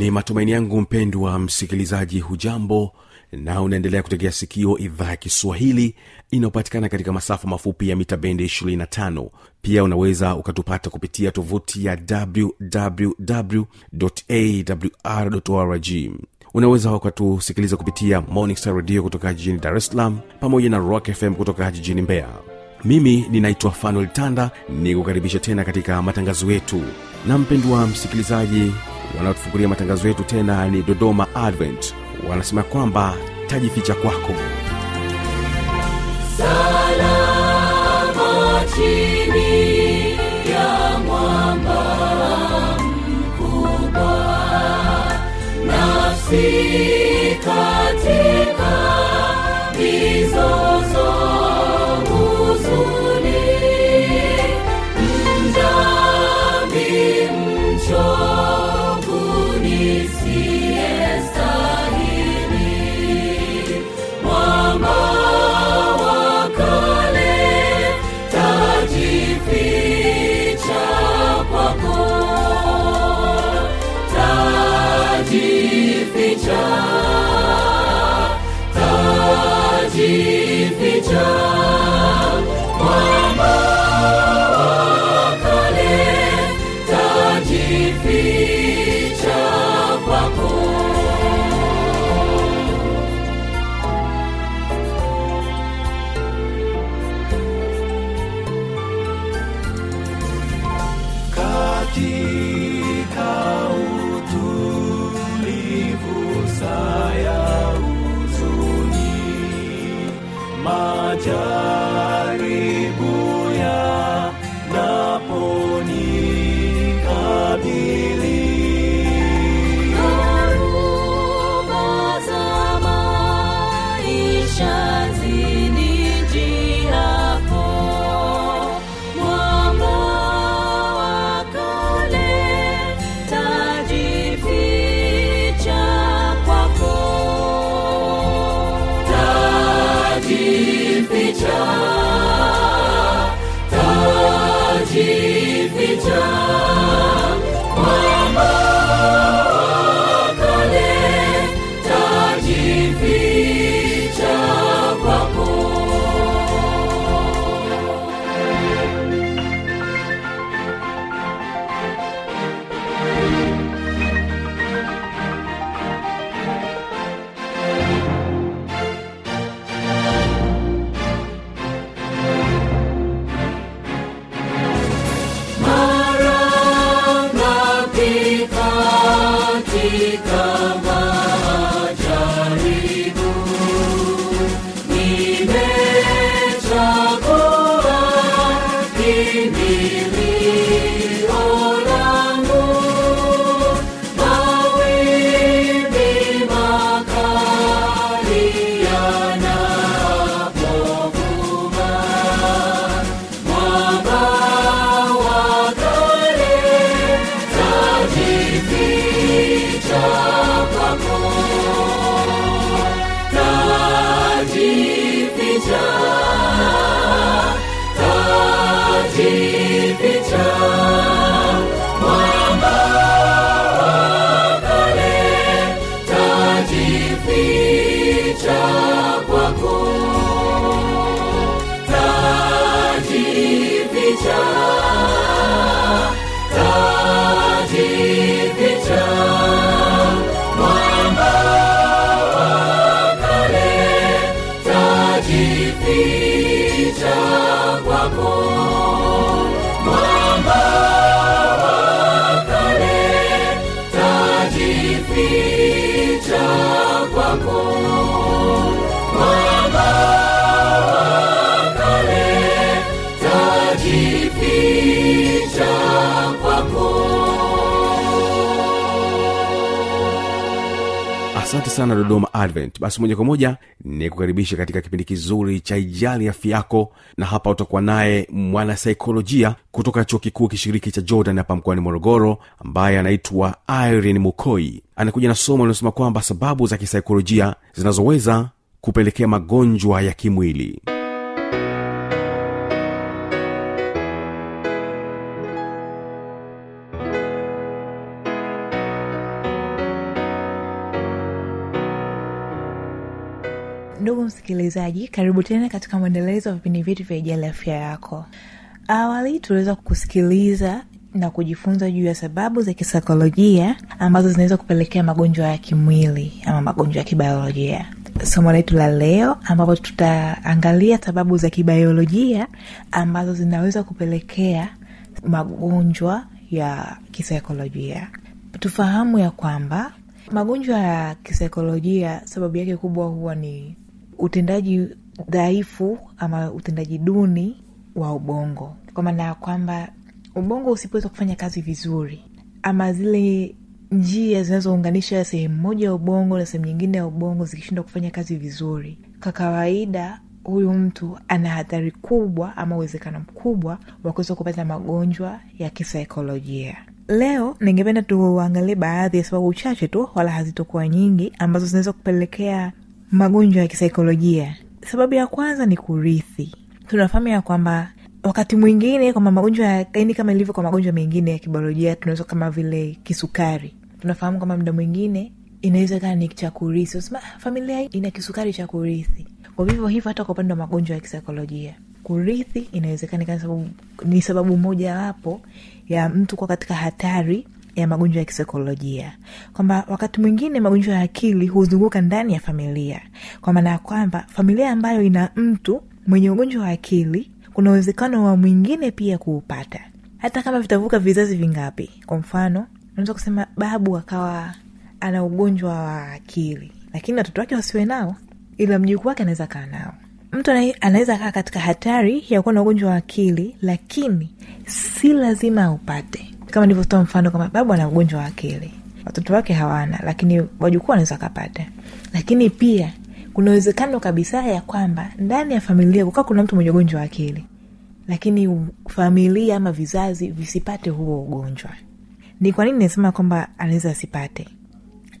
ni matumaini yangu mpendwa msikilizaji hujambo na unaendelea kutegea sikio idhaa ya kiswahili inayopatikana katika masafa mafupi ya mita bendi 25 pia unaweza ukatupata kupitia tovuti ya wwwawrorg unaweza ukatusikiliza kupitia morningstar radio kutoka jijini dar es salaam pamoja na rock fm kutoka jijini mbeya. Mimi ninaitwa fanuel tanda ni kukaribisha tena katika matangazo yetu. Na mpendwa msikilizaji wanaotufungulia matangazo yetu tena ni dodoma advent. Wanasema kwamba tajificha kwako. Salama chini ya mwamba mkubwa nafsi katika rejoice. Asante sana dodoma advent. Basi moja kwa moja ni kukaribisha katika kipindi kizuri cha ijali afya yako na hapa utakuwa naye mwanasaikolojia kutoka chuo kikuu kishiriki cha jordan hapa mkoani morogoro ambaye anaitwa irene mukoi. Anakuja na somo linalosema kwamba sababu za kisaikolojia zinazoweza kupelekea magonjwa ya kimwili msikilizaji karibu tena katika mwendelezo wa vipindi vyetu vya ijali afya yako. Awali tuliweza kusikiliza na kujifunza juu ya sababu za kisaikolojia ambazo zinaweza kupelekea magonjwa ya kimwili ama magonjwa ya kibiolojia somo letu la leo ambapo tutaangalia sababu za kibiolojia ambazo zinaweza kupelekea magonjwa ya kisaikolojia. Tufahamu ya kwamba magonjwa ya kisaikolojia sababu yake kubwa huwa ni utendaji dhaifu ama utendaji duni wa ubongo. Kwa maana ya kwamba ubongo usipoweza kufanya kazi vizuri ama zile njia zinazounganisha sehemu moja ya ubongo na sehemu nyingine ya ubongo zikishindwa kufanya kazi vizuri kwa kawaida huyu mtu ana hatari kubwa ama uwezekano mkubwa wa kuweza kupata magonjwa ya kisaikolojia. Leo ningependa tuangalie baadhi ya sababu chache tu wala hazitokuwa nyingi ambazo zinaweza kupelekea magonjwa ya kisaikolojia. Sababu ya kwanza ni kurithi. Tunafahamu ya kwamba wakati mwingine kwamba magonjwa ya yani kama ilivyo kwa magonjwa mengine ya kibiolojia tunaweza kama vile kisukari. Tunafahamu kwamba muda mwingine inaweza kaa ni cha kurithi. Unasema, "Ah, familia ina kisukari cha kurithi. Kwa vivyo hivyo hata kwa upande wa magonjwa ya kisaikolojia. Kurithi inawezekana ni sababu mojawapo ya mtu kuwa katika hatari ya magonjwa ya kisaikolojia. Kwamba wakati mwingine magonjwa ya akili huzunguka ndani ya familia. Kwa maana ya kwamba familia ambayo ina mtu mwenye ugonjwa wa akili kuna uwezekano wa mwingine pia kuupata. Hata kama vitavuka vizazi vingapi kwa mfano unaweza kusema babu akawa ana ugonjwa wa akili lakini watoto wake wasiwe nao ila mjukuu wake anaweza kaa nao. Mtu anaweza kaa katika hatari ya kuwa na ugonjwa wa akili lakini si lazima aupate kama nilivyotoa mfano kwamba babu ana ugonjwa wa akili. Watoto wake hawana lakini wajukuu wanaweza kapata lakini pia kuna uwezekano kabisa ya kwamba ndani ya familia kukaa kuna mtu mwenye ugonjwa wa akili. Lakini familia ama vizazi visipate huo ugonjwa. Ni kwa nini nasema kwamba anaweza asipate?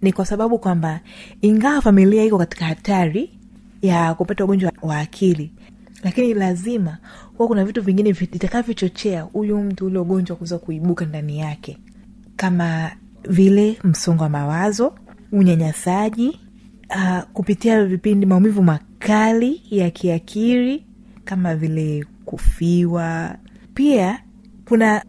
Ni kwa sababu kwamba ingawa familia iko katika hatari ya kupata ugonjwa wa akili lakini lazima huwa kuna vitu vingine vitakavyochochea huyu mtu ule ugonjwa kuweza kuibuka ndani yake. Kama vile msongo wa mawazo unyanyasaji uh, kupitia vipindi maumivu makali ya kiakili kama vile kufiwa. Pia kuna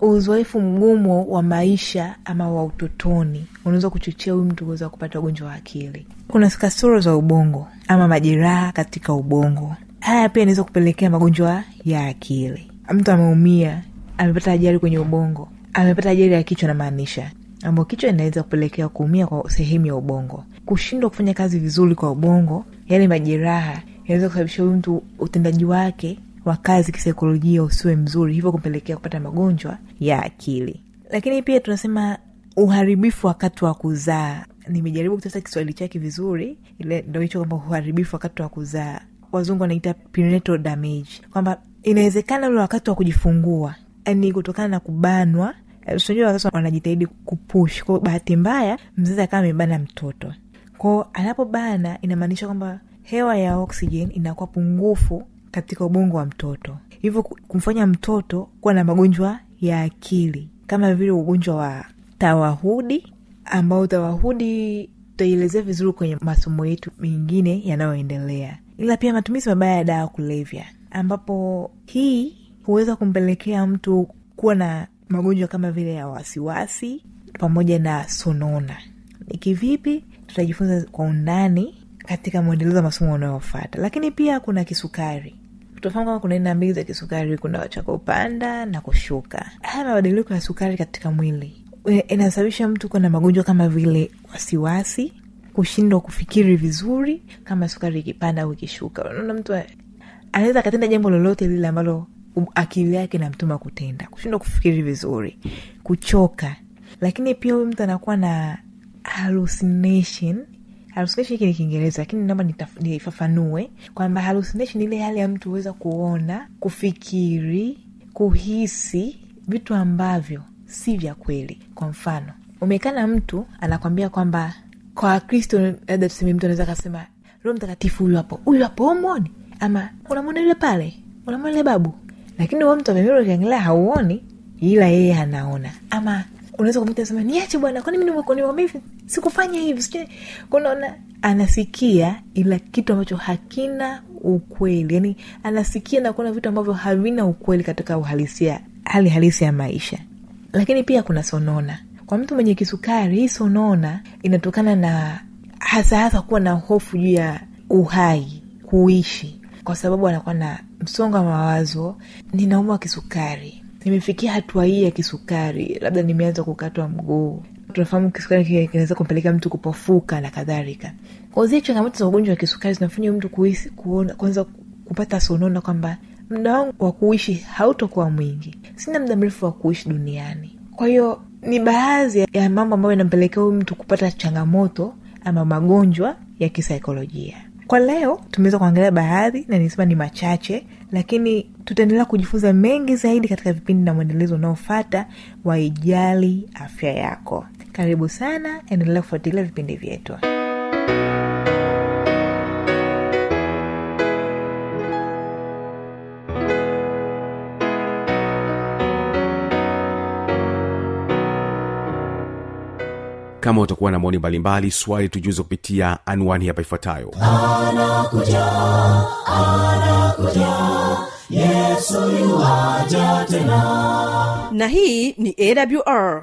uzoefu mgumu wa maisha ama wa utotoni unaweza kuchochea huyu mtu kuweza kupata ugonjwa wa akili. Kuna kasoro za ubongo ama majeraha katika ubongo haya pia inaweza kupelekea magonjwa ya akili. Mtu ameumia amepata ajali kwenye ubongo amepata ajali ya kichwa namaanisha ambao kichwa inaweza kupelekea kuumia kwa sehemu ya ubongo. Kushindwa kufanya kazi vizuri kwa ubongo yale majeraha yanaweza kusababisha huyu mtu utendaji wake wa kazi kisaikolojia usiwe mzuri hivyo kumpelekea kupata magonjwa ya akili. Lakini pia tunasema uharibifu wakati wa kuzaa. Nimejaribu kutafuta kiswahili chake vizuri ile ndo hicho kwamba uharibifu wakati wa kuzaa wazungu wanaita prenatal damage. Kwamba inawezekana ule wakati wa kujifungua ni kutokana na kubanwa eh, unajua wazazi wanajitahidi kupush. Kwao bahati mbaya mzazi akawa amebana mtoto. Kwao anapobana inamaanisha kwamba hewa ya oxygen inakuwa pungufu katika ubongo wa mtoto. Hivyo kumfanya mtoto kuwa na magonjwa ya akili. Kama vile ugonjwa wa tawahudi ambao tawahudi tutaielezea vizuri kwenye masomo yetu mengine yanayoendelea ila pia matumizi mabaya ya dawa kulevya ambapo hii huweza kumpelekea mtu kuwa na magonjwa kama vile ya wasiwasi pamoja na sonona. Ni tutajifunza kwa undani katika mwendelezo wa masomo unayofata lakini pia kuna kisukari. Tunafahamu kama kuna aina mbili za kisukari. Kuna cha kupanda na kushuka. Haya mabadiliko ya sukari katika mwili e, inasababisha mtu kuwa na magonjwa kama vile wasiwasi kushindwa kufikiri vizuri kama sukari ikipanda au ikishuka. Unaona mtu anaweza akatenda jambo lolote lile ambalo akili yake namtuma kutenda. Kushindwa kufikiri vizuri kuchoka. Lakini pia huyu mtu anakuwa na hallucination. Hallucination hiki ni kiingereza lakini naomba nifafanue kwamba hallucination ile hali ya mtu huweza kuona kufikiri kuhisi vitu ambavyo si vya kweli. Kwa mfano umekaa na mtu anakwambia kwamba kwa wakristo labda tuseme mtu anaweza kasema roho mtakatifu huyu hapo. Huyu hapo umwoni, ama unamwona yule pale? Unamwona yule babu? Lakini huo mtu amemira ukiangalia hauoni ila yeye anaona. Ama unaweza kumwita sema niache bwana kwani mimi sikufanya hivi sijui kunaona anasikia ila kitu ambacho hakina ukweli. Yani anasikia na kuona vitu ambavyo havina ukweli katika uhalisia hali halisi ya maisha. Lakini pia kuna sonona kwa mtu mwenye kisukari hii sonona inatokana na hasa hasa kuwa na hofu juu ya uhai kuishi. Kwa sababu anakuwa na msongo wa mawazo ninaumwa kisukari. Nimefikia hatua hii ya kisukari labda nimeanza kukatwa mguu. Tunafahamu kisukari kinaweza kumpelekea mtu kupofuka na kadhalika. Kwa changamoto za ugonjwa wa kisukari zinafanya mtu kuhisi kuona kwanza kupata sonona kwamba muda wangu wa kuishi hautokuwa mwingi. Sina muda mrefu wa kuishi duniani. Kwa hiyo ni baadhi ya mambo ambayo inampelekea huyu mtu kupata changamoto ama magonjwa ya kisaikolojia. Kwa leo tumeweza kuangalia baadhi na nisema ni machache lakini tutaendelea kujifunza mengi zaidi katika vipindi na mwendelezo unaofata wa ijali afya yako. Karibu sana endelea kufuatilia vipindi vyetu kama utakuwa na maoni mbalimbali swali tujuze kupitia anwani hapa ifuatayo. Na hii ni awr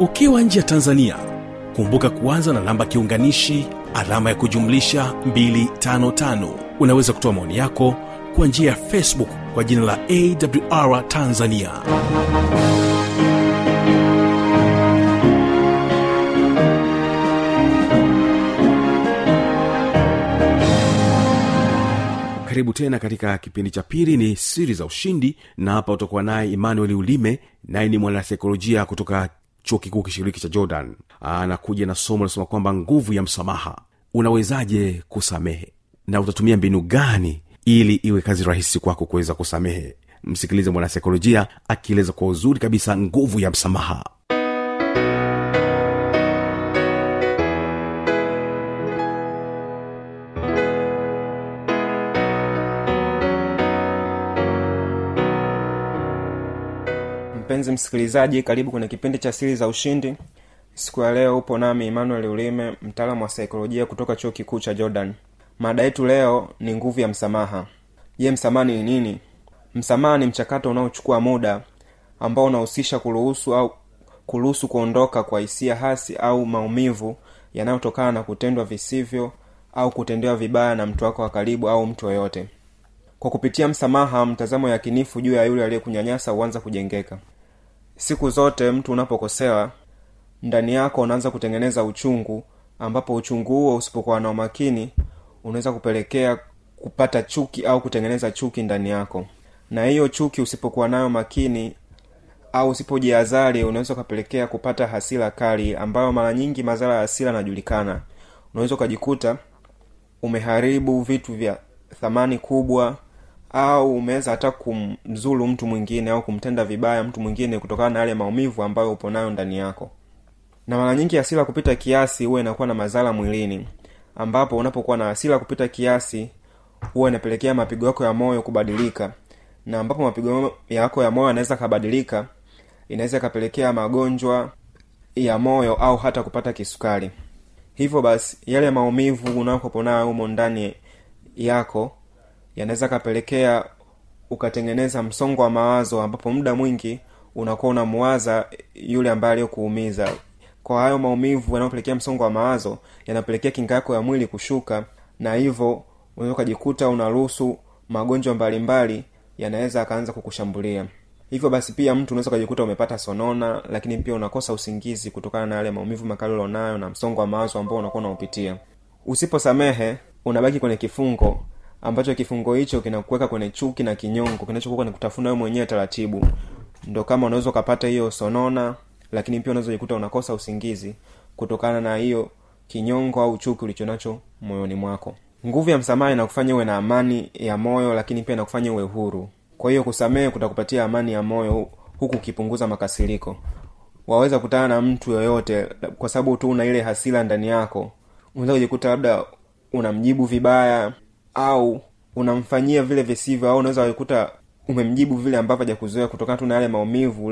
ukiwa nje ya tanzania kumbuka kuanza na namba kiunganishi alama ya kujumlisha 255 unaweza kutoa maoni yako kwa njia ya facebook kwa jina la awr tanzania. Karibu tena katika kipindi cha pili ni siri za ushindi na hapa utakuwa naye emmanuel ulime naye ni mwanasaikolojia kutoka chuo kikuu kishiriki cha jordan anakuja na somo linasema kwamba nguvu ya msamaha. Unawezaje kusamehe? Na utatumia mbinu gani ili iwe kazi rahisi kwako kuweza kusamehe? Msikilize mwanasaikolojia akieleza kwa uzuri kabisa nguvu ya msamaha mpenzi msikilizaji karibu kwenye kipindi cha siri za ushindi. Siku ya leo upo nami emmanuel ulime mtaalamu wa saikolojia kutoka chuo kikuu cha jordan. Mada yetu leo ni nguvu ya msamaha. Je msamaha ni nini? Msamaha ni mchakato unaochukua muda ambao unahusisha kuruhusu au kuruhusu kuondoka kwa hisia hasi au maumivu yanayotokana na kutendwa visivyo au kutendewa vibaya na mtu wako wa karibu au mtu yoyote. Kwa kupitia msamaha mtazamo yakinifu juu ya yule aliyekunyanyasa huanza kujengeka siku zote mtu unapokosewa ndani yako unaanza kutengeneza uchungu ambapo uchungu huo usipokuwa na umakini unaweza kupelekea kupata chuki au kutengeneza chuki ndani yako. Na hiyo chuki usipokuwa nayo makini au usipojiazari unaweza ukapelekea kupata hasira kali ambayo mara nyingi madhara ya hasira yanajulikana. Unaweza ukajikuta umeharibu vitu vya thamani kubwa au umeweza hata kumzulu mtu mwingine au kumtenda vibaya mtu mwingine kutokana na yale maumivu ambayo upo nayo ndani yako. Na mara nyingi hasira kupita kiasi huwa inakuwa na madhara mwilini ambapo unapokuwa na hasira kupita kiasi huwa inapelekea mapigo yako ya moyo kubadilika. Na ambapo mapigo yako ya moyo yanaweza kabadilika inaweza ikapelekea magonjwa ya moyo au hata kupata kisukari. Hivyo basi yale maumivu unakopo nayo humo ndani yako yanaweza kapelekea ukatengeneza msongo wa mawazo ambapo muda mwingi unakuwa unamwaza yule ambaye aliyokuumiza. Kwa hayo maumivu yanayopelekea msongo wa mawazo yanapelekea kinga yako ya mwili kushuka na hivyo unaweza ukajikuta unaruhusu magonjwa mbalimbali yanaweza akaanza kukushambulia. Hivyo basi pia mtu unaweza ukajikuta umepata sonona lakini pia unakosa usingizi kutokana na yale maumivu makali ulionayo na msongo wa mawazo ambao unakuwa unaupitia. Usiposamehe unabaki kwenye kifungo ambacho kifungo hicho kinakuweka kwenye chuki na kinyongo kinachokuwa ni kutafuna mwenyewe taratibu. Ndo kama unaweza ukapata hiyo sonona lakini pia unaweza jikuta unakosa usingizi kutokana na hiyo kinyongo au chuki ulichonacho moyoni mwako. Nguvu ya msamaha inakufanya uwe na amani ya moyo lakini pia inakufanya uwe huru. Kwa hiyo kusamehe kutakupatia amani ya moyo huku ukipunguza makasiriko. Waweza kutana na mtu yoyote kwa sababu tu una ile hasira ndani yako. Unaweza kujikuta labda unamjibu vibaya au unamfanyia vile visivyo au unaweza kujikuta umemjibu vile ambavyo hajakuzoea kutokana tu na yale maumivu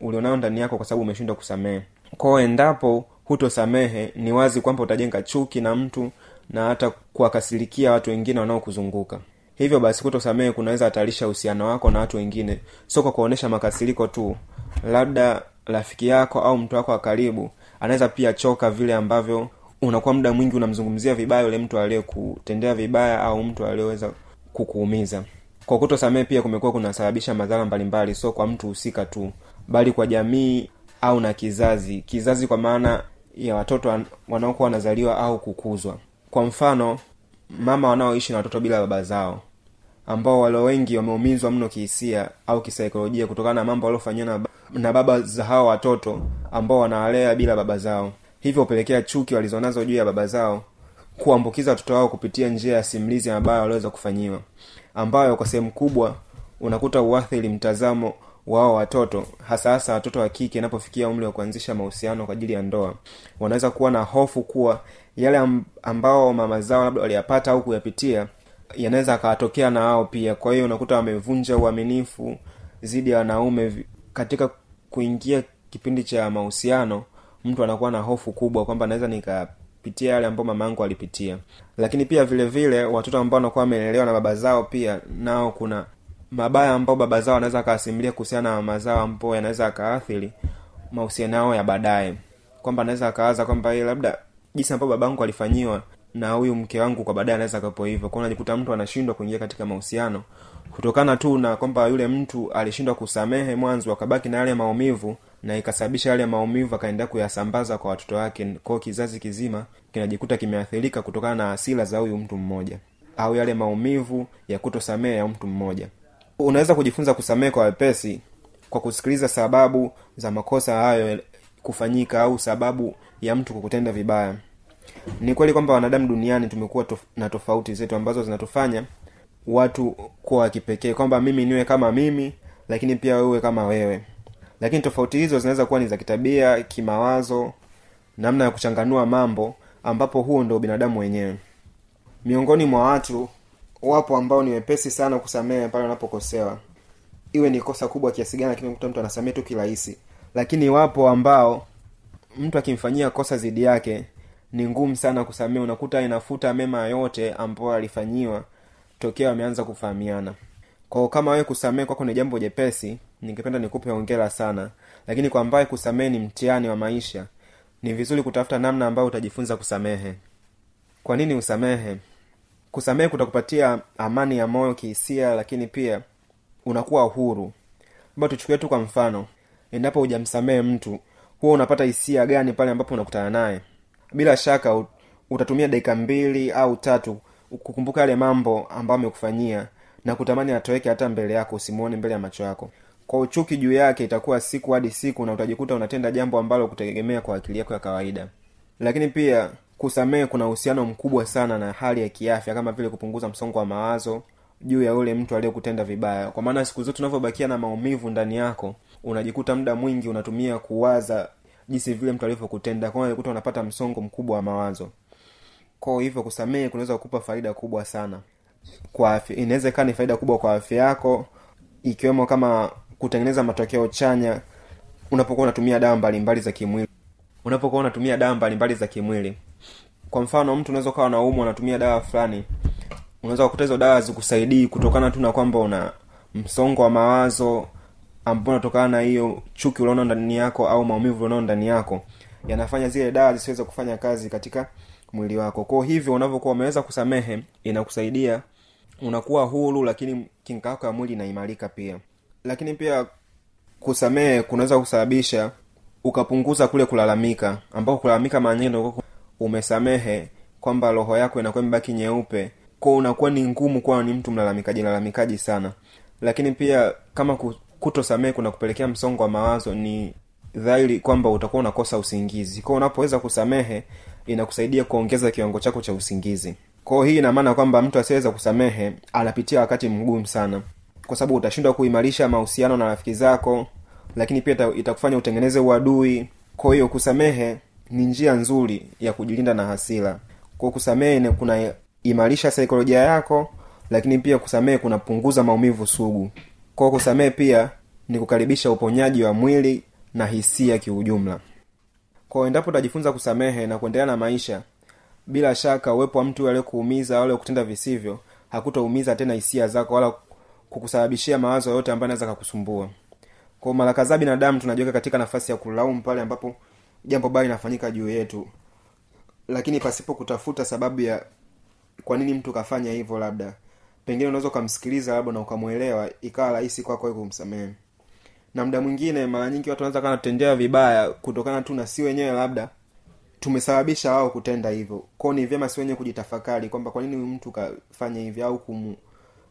ulionayo ndani yako kwa sababu umeshindwa kusamehe. Kwao endapo hutosamehe ni wazi kwamba utajenga chuki na mtu na hata kuwakasirikia watu wengine wanaokuzunguka. Hivyo basi kutosamehe kunaweza hatarisha uhusiano wako na watu wengine. Sio kwa kuonyesha makasiriko tu labda rafiki yako au mtu wako wa karibu anaweza pia choka vile ambavyo unakuwa muda mwingi unamzungumzia vibaya yule mtu aliyekutendea vibaya au mtu aliyeweza kukuumiza. Kwa kutosamehe pia kumekuwa kunasababisha madhara mbalimbali sio kwa mtu husika tu bali kwa jamii au na kizazi. Kizazi kwa maana ya watoto wanaokuwa wanazaliwa au kukuzwa. Kwa mfano mama wanaoishi na watoto bila baba zao ambao walio wengi wameumizwa mno kihisia au kisaikolojia kutokana na mambo waliofanyiwa na, baba za hao watoto ambao wanawalea bila baba zao hivyo hupelekea chuki walizonazo juu ya baba zao kuambukiza watoto wao kupitia njia ya simulizi ambayo waliweza kufanyiwa ambayo kwa sehemu kubwa unakuta uathiri mtazamo wao watoto hasa hasa watoto wa kike inapofikia umri wa kuanzisha mahusiano kwa ajili ya ndoa. Wanaweza kuwa na hofu kuwa yale ambao mama zao labda waliyapata au kuyapitia yanaweza akawatokea na wao pia. Kwa hiyo unakuta wamevunja uaminifu dhidi ya wanaume katika kuingia kipindi cha mahusiano mtu anakuwa na hofu kubwa kwamba naweza nikapitia yale ambayo mama yangu alipitia. Lakini pia vile vile watoto ambao wanakuwa wamelelewa na baba zao pia nao kuna mabaya ambao baba zao anaweza akawasimulia kuhusiana na mama ambao yanaweza akaathiri mahusiano yao ya baadaye. Kwamba anaweza akawaza kwamba "Eh, labda jinsi ambavyo babangu alifanyiwa na huyu mke wangu kwa baadaye anaweza akapo hivyo. Kwao unajikuta mtu anashindwa kuingia katika mahusiano. Kutokana tu na kwamba yule mtu alishindwa kusamehe mwanzo akabaki na yale maumivu na ikasababisha yale maumivu akaendelea kuyasambaza kwa watoto wake. Kwao kizazi kizima kinajikuta kimeathirika kutokana na asila za huyu mtu mmoja au yale maumivu ya kutosamehe ya mtu mmoja. Unaweza kujifunza kusamehe kwa wepesi kwa kusikiliza sababu za makosa hayo kufanyika au sababu ya mtu kukutenda vibaya. Ni kweli kwamba wanadamu duniani tumekuwa tof- na tofauti zetu ambazo zinatufanya watu kuwa wa kwamba mimi niwe kama mimi lakini pia wewe kama wewe lakini tofauti hizo zinaweza kuwa ni za kitabia kimawazo namna ya kuchanganua mambo ambapo huo ndo binadamu wenyewe. Miongoni mwa watu wapo ambao ni wepesi sana kusamehe pale wanapokosewa iwe ni kosa kubwa kiasi gani lakini mtu anasamehe tu kirahisi. Lakini wapo ambao mtu akimfanyia kosa zidi yake ni ngumu sana kusamehe. Unakuta inafuta mema yote ambayo alifanyiwa tokea wameanza kufahamiana. Kwao kama wewe kusamehe kwako ni jambo jepesi ningependa nikupe ongera sana. Lakini kwa ambaye kusamehe ni mtihani wa maisha ni vizuri kutafuta namna ambayo utajifunza kusamehe. Kwa nini usamehe? Kusamehe kutakupatia amani ya moyo kihisia lakini pia unakuwa huru. Ambao tuchukue tu kwa mfano endapo hujamsamehe mtu huwa unapata hisia gani pale ambapo unakutana naye? Bila shaka utatumia dakika mbili au tatu kukumbuka yale mambo ambayo amekufanyia na kutamani atoweke hata mbele yako usimuone mbele ya macho yako kwa uchuki juu yake itakuwa siku hadi siku na utajikuta unatenda jambo ambalo kutegemea kwa akili yako ya kawaida. Lakini pia kusamehe kuna uhusiano mkubwa sana na hali ya kiafya kama vile kupunguza msongo wa mawazo juu ya yule mtu aliyekutenda vibaya. Kwa maana siku zote unavyobakia na maumivu ndani yako unajikuta muda mwingi unatumia kuwaza jinsi vile mtu alivyokutenda kwa unajikuta unapata msongo mkubwa wa mawazo. Kwa hivyo kusamehe kunaweza kukupa faida kubwa sana kwa afya. Inaweza ni faida kubwa kwa afya yako ikiwemo kama kutengeneza matokeo chanya unapokuwa unatumia dawa mbalimbali za kimwili. Unapokuwa unatumia dawa mbalimbali za kimwili. Kwa mfano mtu unaweza ukawa naumwa unatumia dawa fulani. Unaweza kukuta hizo dawa zikusaidii kutokana tu na kwamba una msongo wa mawazo ambao unatokana na hiyo chuki ulionao ndani yako au maumivu ulionao ndani yako. Yanafanya zile dawa zisiweze kufanya kazi katika mwili wako. Kwao hivyo unavyokuwa umeweza kusamehe inakusaidia unakuwa huru lakini kinga yako ya mwili inaimarika pia lakini pia kusamehe kunaweza kusababisha ukapunguza kule kulalamika ambao kulalamika mara nyingi ndio umesamehe kwamba roho yako inakuwa imebaki nyeupe. Ko unakuwa ni ngumu kuwa ni mtu mlalamikaji lalamikaji sana. Lakini pia kama kutosamehe kuna kupelekea msongo wa mawazo ni dhahiri kwamba utakuwa unakosa usingizi. Kwao unapoweza kusamehe inakusaidia kuongeza kiwango chako cha usingizi. Kwao hii ina maana kwamba mtu asiyeweza kusamehe anapitia wakati mgumu sana kwa sababu utashindwa kuimarisha mahusiano na rafiki zako lakini pia itakufanya utengeneze uadui. Kwa hiyo kusamehe ni njia nzuri ya kujilinda na hasira. Kwa kusamehe kunaimarisha saikolojia yako lakini pia kusamehe kunapunguza maumivu sugu. Kwa kusamehe pia ni kukaribisha uponyaji wa mwili na hisia kiujumla. Kwa endapo utajifunza kusamehe na kuendelea na maisha bila shaka uwepo wa mtu aliyekuumiza wale kutenda visivyo hakutaumiza tena hisia zako wala kukusababishia mawazo yoyote ambayo anaweza kakusumbua kwa mara kadhaa binadamu tunajiweka katika nafasi ya kulaumu pale ambapo jambo baya linafanyika juu yetu. Lakini pasipo kutafuta sababu ya kwa nini mtu kafanya hivyo labda. Pengine unaweza ukamsikiliza labda na ukamwelewa ikawa rahisi kwako kumsamehe. Na mda mwingine mara nyingi watu wanaweza kana vibaya kutokana tu na si wenyewe labda tumesababisha wao kutenda hivyo. Kwao ni vyema si wenyewe kujitafakari kwamba kwa nini mtu kafanya hivyo au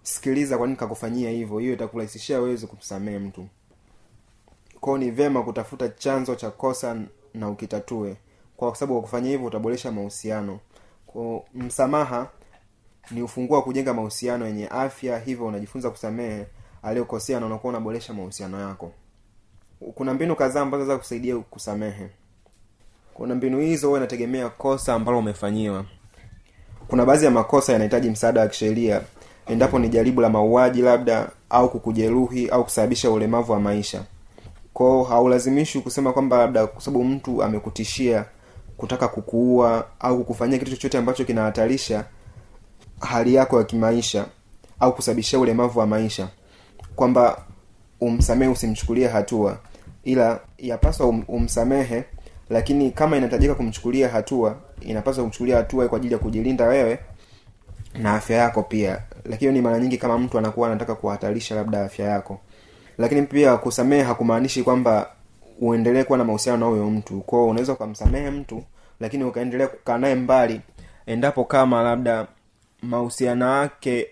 kumsikiliza kwa nini kakufanyia hivyo hiyo itakurahisishia wewezi kumsamehe mtu. Kwao ni vyema kutafuta chanzo cha kosa na ukitatue. Kwa sababu kwa hivyo utaboresha mahusiano. Kwa msamaha ni ufunguo kujenga mahusiano yenye afya hivyo unajifunza kusamehe aliyokosea na unakuwa unaboresha mahusiano yako. Kuna mbinu kadhaa ambazo za kusaidia kusamehe. Kuna mbinu hizo huwa inategemea kosa ambalo umefanyiwa. Kuna baadhi ya makosa yanahitaji msaada wa kisheria endapo ni jaribu la mauaji labda au kukujeruhi au kusababisha ulemavu wa maisha. Kwao haulazimishi kusema kwamba labda kwa sababu mtu amekutishia kutaka kukuua au kukufanyia kitu chochote ambacho kinahatarisha hali yako ya kimaisha au kusababishia ulemavu wa maisha. Kwamba umsamehe usimchukulie hatua. Ila yapaswa um, umsamehe lakini kama inahitajika kumchukulia hatua inapaswa kumchukulia hatua kwa ajili ya kujilinda wewe na afya yako pia. Lakini ni mara nyingi kama mtu anakuwa anataka kuhatarisha labda afya yako. Lakini pia kusamehe hakumaanishi kwamba uendelee kuwa na mahusiano na huyo mtu. Kwao unaweza ukamsamehe mtu lakini ukaendelea kukaa naye mbali. Endapo kama labda mahusiano yake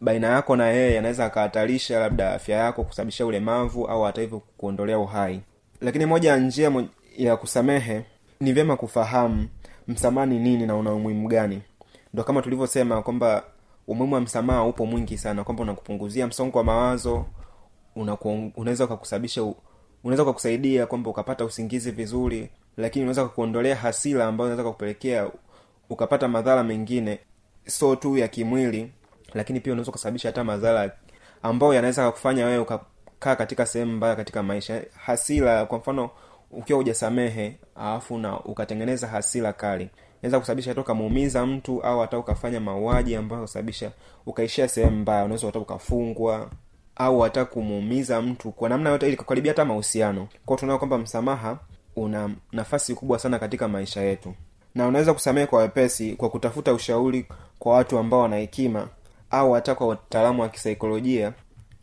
baina yako na yeye anaweza akahatarisha labda afya yako kusababisha ulemavu au hata hivyo kuondolea uhai. Lakini moja ya njia ya kusamehe ni vyema kufahamu msamaha ni nini na una umuhimu gani ndo kama tulivyosema kwamba umuhimu wa msamaha upo mwingi sana kwamba unakupunguzia msongo wa mawazo unaweza ukakusababisha unaweza ukakusaidia kwamba ukapata usingizi vizuri lakini unaweza kukuondolea hasira ambayo unaweza kakupelekea ukapata madhara mengine so tu ya kimwili lakini pia unaweza ukasababisha hata madhara ambayo yanaweza kakufanya wewe ukakaa katika sehemu mbaya katika maisha. Hasira kwa mfano ukiwa hujasamehe alafu na ukatengeneza hasira kali inaweza kusababisha hata ukamuumiza mtu au hata ukafanya mauaji ambayo kusababisha ukaishia sehemu mbaya. Unaweza hata ukafungwa au hata kumuumiza mtu kwa namna yote ili kakaribia hata mahusiano. Kwao tunaona kwamba msamaha una nafasi kubwa sana katika maisha yetu. Na unaweza kusamehe kwa wepesi kwa kutafuta ushauri kwa watu ambao wana hekima au hata kwa wataalamu wa kisaikolojia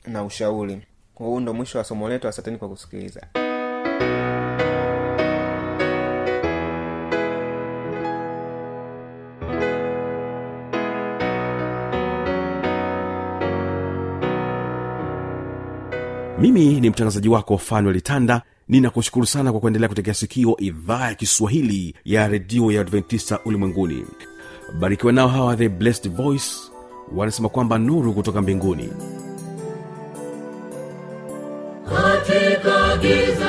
na ushauri. Huu ndo mwisho wa somo letu. Asanteni kwa kusikiliza mimi ni mtangazaji wako fanuel tanda ninakushukuru sana kwa kuendelea kutegea sikio idhaa ya kiswahili ya redio ya adventista ulimwenguni. Barikiwa nao hawa the blessed voice wanasema kwamba nuru kutoka mbinguni. Katika giza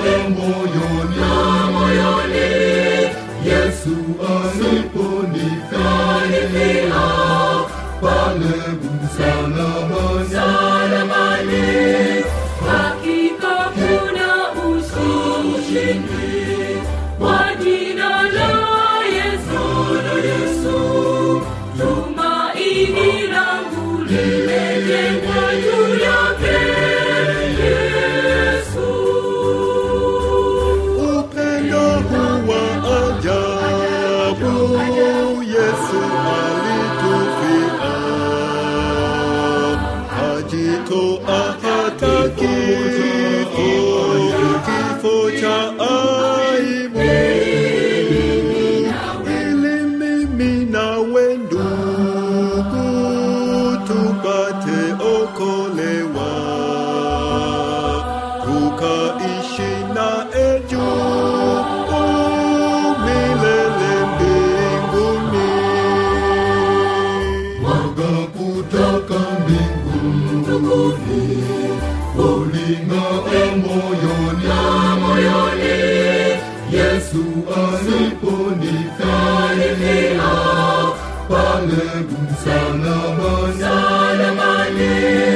Salomon, Salomon, Salomon.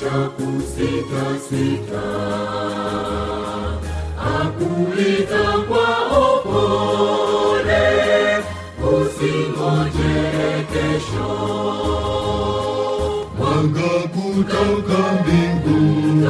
cha kusitasita akuita kwa upole usingoje mwanga kutoka mbinguni